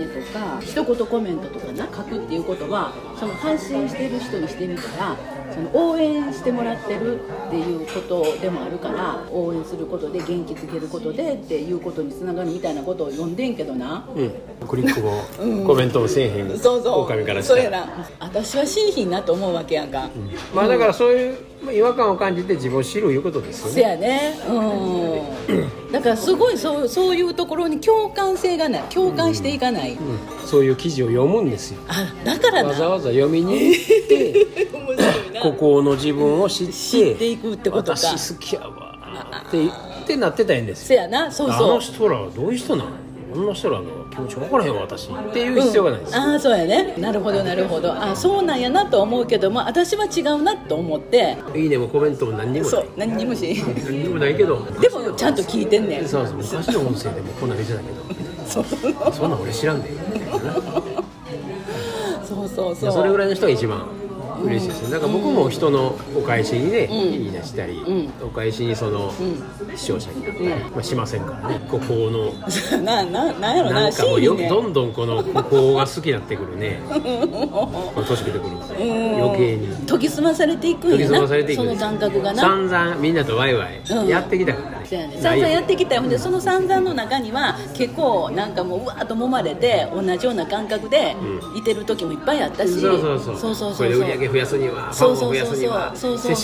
ネとか一言コメントとかな書くっていうことはその発信してる人にしてみたらその応援してもらってるっていうことでもあるから応援することで元気づけることでっていうことにつながるみたいなことを読んでんけどな。うん。クリックもコメントもせえへん。そうそう。狼からしたら。そうやな。私はしんひんなと思うわけやんか、まあだからそういうまあ違和感を感じて自分を知るいうことですよせねやね。うん。だからすごいそうそういうところに共感性がない。共感していかない、うん。そういう記事を読むんですよ。あだからな。わざわざ読みに行って 面白いな。孤高の自分を知って知っていくってことか。私好きやわってってなってたんですよ。せやなそうあのそう人らはどういう人なのあんな人らの気持ち分からへんわ私。っていう必要がないです、ああそうやね。なるほどなるほど。あそうなんやなと思うけども私は違うなと思って。いいねもコメントも何にもなそいう何にもし。何にもないけどでもちゃんと聞いてんねん。そうそう昔の音声でもこんなん言ってたけど。そう。そうそんなん俺知らんで。そうそうそう。それぐらいの人が一番嬉しいですねだから僕も人のお返しにね、ん。いいねしたり、ん。お返しにその、視聴者になったり、まあ、しませんからね。ここの なななんやろななんかもうよ、ねどんどんこのここが好きになってくるね。この年来てくる余計に。研ぎ澄まされていくんや研ぎ澄なまされていくその感覚がな。散々みんなとワイワイうん。やってきたから。ね、そうやね散々やってきたよ。ほんでその散々の中には結構なんかもううわーっと揉まれて同じような感覚でいてる時もいっぱいあったし、そうそうそうそう。そうこそうそう。そうそうそうそう。そうそう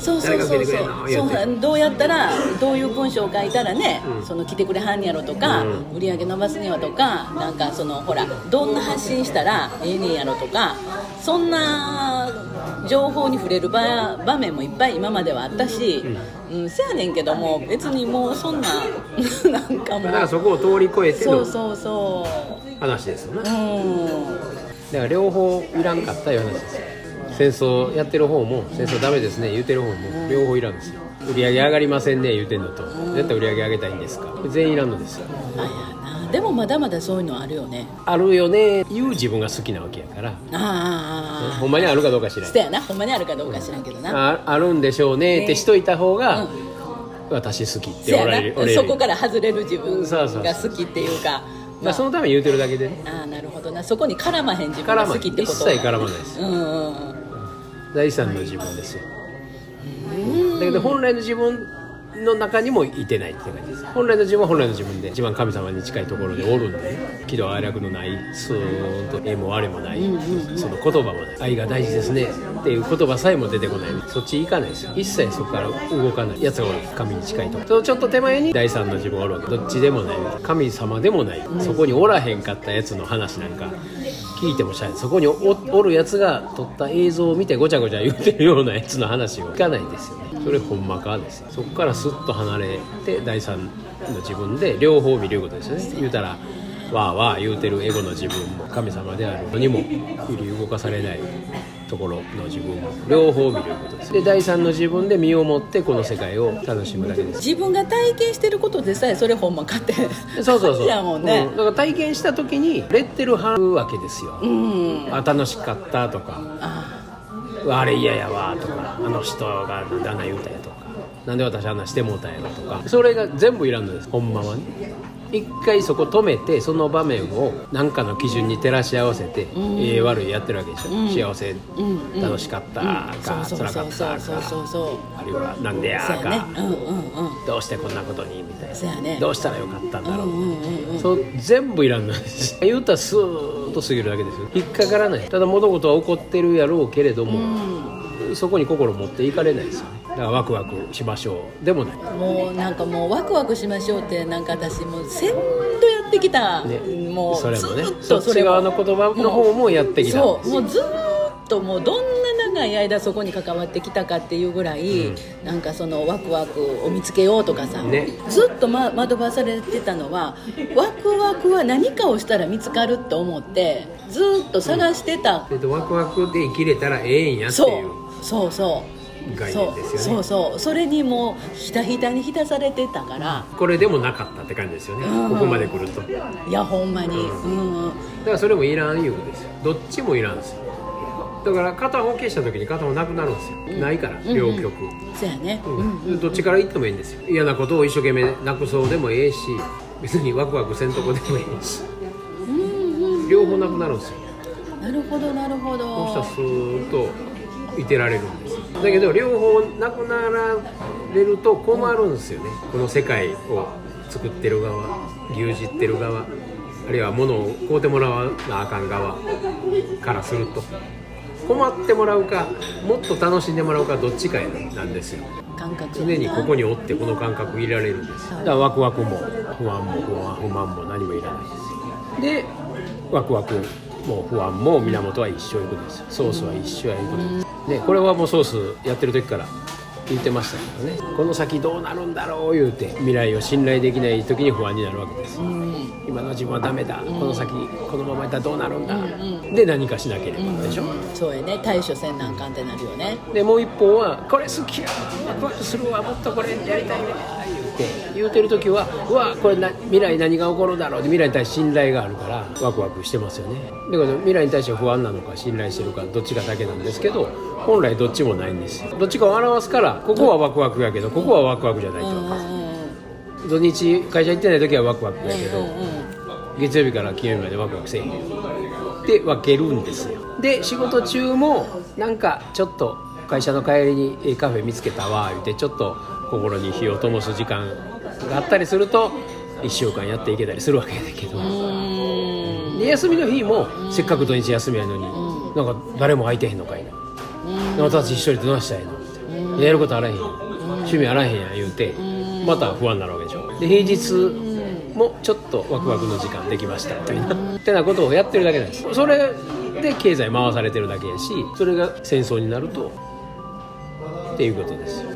そう。受けてくれるの？そう言って。どうやったらどういう文章を書いたらね、うん。その来てくれはんやろとか、うん。売り上げ伸ばすにはとかなんかそのほらどんな発信したらええねんやろとかそんな情報に触れる場場面もいっぱい今まではあったし、うんせやねんけども別にもうそんな なんかもだからうそこを通り越えてのそうそうそ話ですよね。ううん。だから両方いらんかったいう話ですよ戦争やってる方も戦争ダメですね言うてる方も両方いらんですよ。売り上げ上がりませんね言うてんのと。絶対売り上げ上げたいんですか？全員いらんのですよ。あやな。でもまだまだそういうのあるよね。あるよね。言う自分が好きなわけやから。ああほんまにあるかどうか知らんそうやな。ほんまにあるかどうか知らんけどな、ああるんでしょうね。ってしといた方が、うん。私好きっておられるそこから外れる自分が好きっていうか。まあ、そのために言うてるだけでね。ああなるほどな。そこに絡まへん自分が好きってこと一切絡まないです。うんうんうん第三の自分ですよ。だけど本来の自分の中にもいてないって感じです。本来の自分は本来の自分で一番神様に近いところでおるんで喜怒哀楽のないスーッとえも我もない、その言葉もない。愛が大事ですね。っていう言葉さえも出てこない。そっち行かないですよ。一切そこから動かない。やつがおる。神に近いところ。そのちょっと手前に第三の自分がおるわけ。どっちでもない。神様でもない、そこにおらへんかったやつの話なんか聞いてもしゃあない。そこにおおるやつが撮った映像を見てごちゃごちゃ言うてるようなやつの話を聞かないんですよね。それほんまかですよ。そこからスッと離れて第三の自分で両方見ることですよね。言うたらわーわー言うてるエゴの自分も神様であるのにも振り動かされないところの自分も両方見ることです。で第三の自分で身をもってこの世界を楽しむだけです。自分が体験してることでさえそれほんまかって。そうそうそう。やもんね。うん。だから体験した時にレッテル貼るわけですよ、うん。あ楽しかったとか。ああれ嫌やわとか。あの人がなんであんな言うたやなんで私あんなしてもうたんやろとか。それが全部いらんのです。ほんまはね。一回そこ止めてその場面を何かの基準に照らし合わせて、ええ悪いやってるわけでしょ、幸せ、ん。楽しかったか、そう辛かったそうそうそう。かあるいはなんでやそうやね。か、うんうんうん。どうしてこんなことにみたいな。ね。どうしたらよかったんだろう、うんうんうんうん。そう全部いらんのです。言うたらスーッと過ぎるだけですよ。引っかからない。ただ物事は起こってるやろうけれども、そこに心持っていかれないですよね。だからワクワクしましょうでもない。もうなんかもうワクワクしましょうってなんか私もう先度やってきた、ね。もうそれもね。それも側の言葉の方もやってきたそうもうずーっともうどんな長い間そこに関わってきたかっていうぐらい、うん。なんかそのワクワクを見つけようとかさ、ね。ずっと、ま、惑わされてたのはワクワクは何かをしたら見つかると思ってずーっと探してた、えっとワクワクで生きれたらええんやってそいう。う。そうそう。概念ですよね。そう。そうそれにもうひたひたに浸されてたから、これでもなかったって感じですよね、うん。ここまで来ると。だかいやほんまに、うん。らそれもいらんいうことですよ。どっちもいらんですよだから片方消した時に片方なくなるんですよ、ないから両極、そうやね、うん。どっちから言ってもいいんですよ。嫌なことを一生懸命なくそうでもええし別にワクワクせんとこでもええし。両方なくなるんですよ。なるほどなるほど。そうしたらスーッといてられるんですだけど両方なくなられると困るんですよね、この世界を作ってる側牛耳ってる側あるいは物を買うてもらわなあかん側からすると困ってもらうかもっと楽しんでもらうかどっちかやなんですよ。感覚常にここにおってこの感覚入れられるんです。だからワクワクも不安も不安不満も何もいらないです。よでワクワクも不安も源は一緒いうことです。よソースは一緒やいうことです。でこれはもうソースやってる時から言ってましたけどね。この先どうなるんだろう言うて未来を信頼できない時に不安になるわけです。今の自分はダメだ。この先このままいったらどうなるんだ。で何かしなければでしょ？そうやね。対処せんなんかんってなるよね。でもう一方は「これ好きやワクワクするわ。もっとこれやりたいね」言うて。言うてる時は「うわこれな未来何が起こるだろう」で未来に対して信頼があるからワクワクしてますよね。だから未来に対して不安なのか信頼してるかどっちかだけなんですけど本来どっちもないんですよ。どっちかを表すからここはワクワクやけどここはワクワクじゃないと。うんうん土日会社行ってない時はワクワクやけど、月曜日から金曜日までワクワクせえへん。で分けるんですよ。で仕事中もなんかちょっと会社の帰りにええカフェ見つけたわ言ってちょっと心に火を灯す時間があったりすると1週間やっていけたりするわけやけど、うん。で休みの日もせっかく土日休みやのに、なんか誰も空いてへんのかいな、で私一人でどうしたらいいの？って、やることあらへん趣味あらへんや言うて、また不安になるわけでしょ。で平日もちょっとワクワクの時間できましたみたいな、ってなことをやってるだけなんです。それで経済回されてるだけやしそれが戦争になるとっていうことですよ。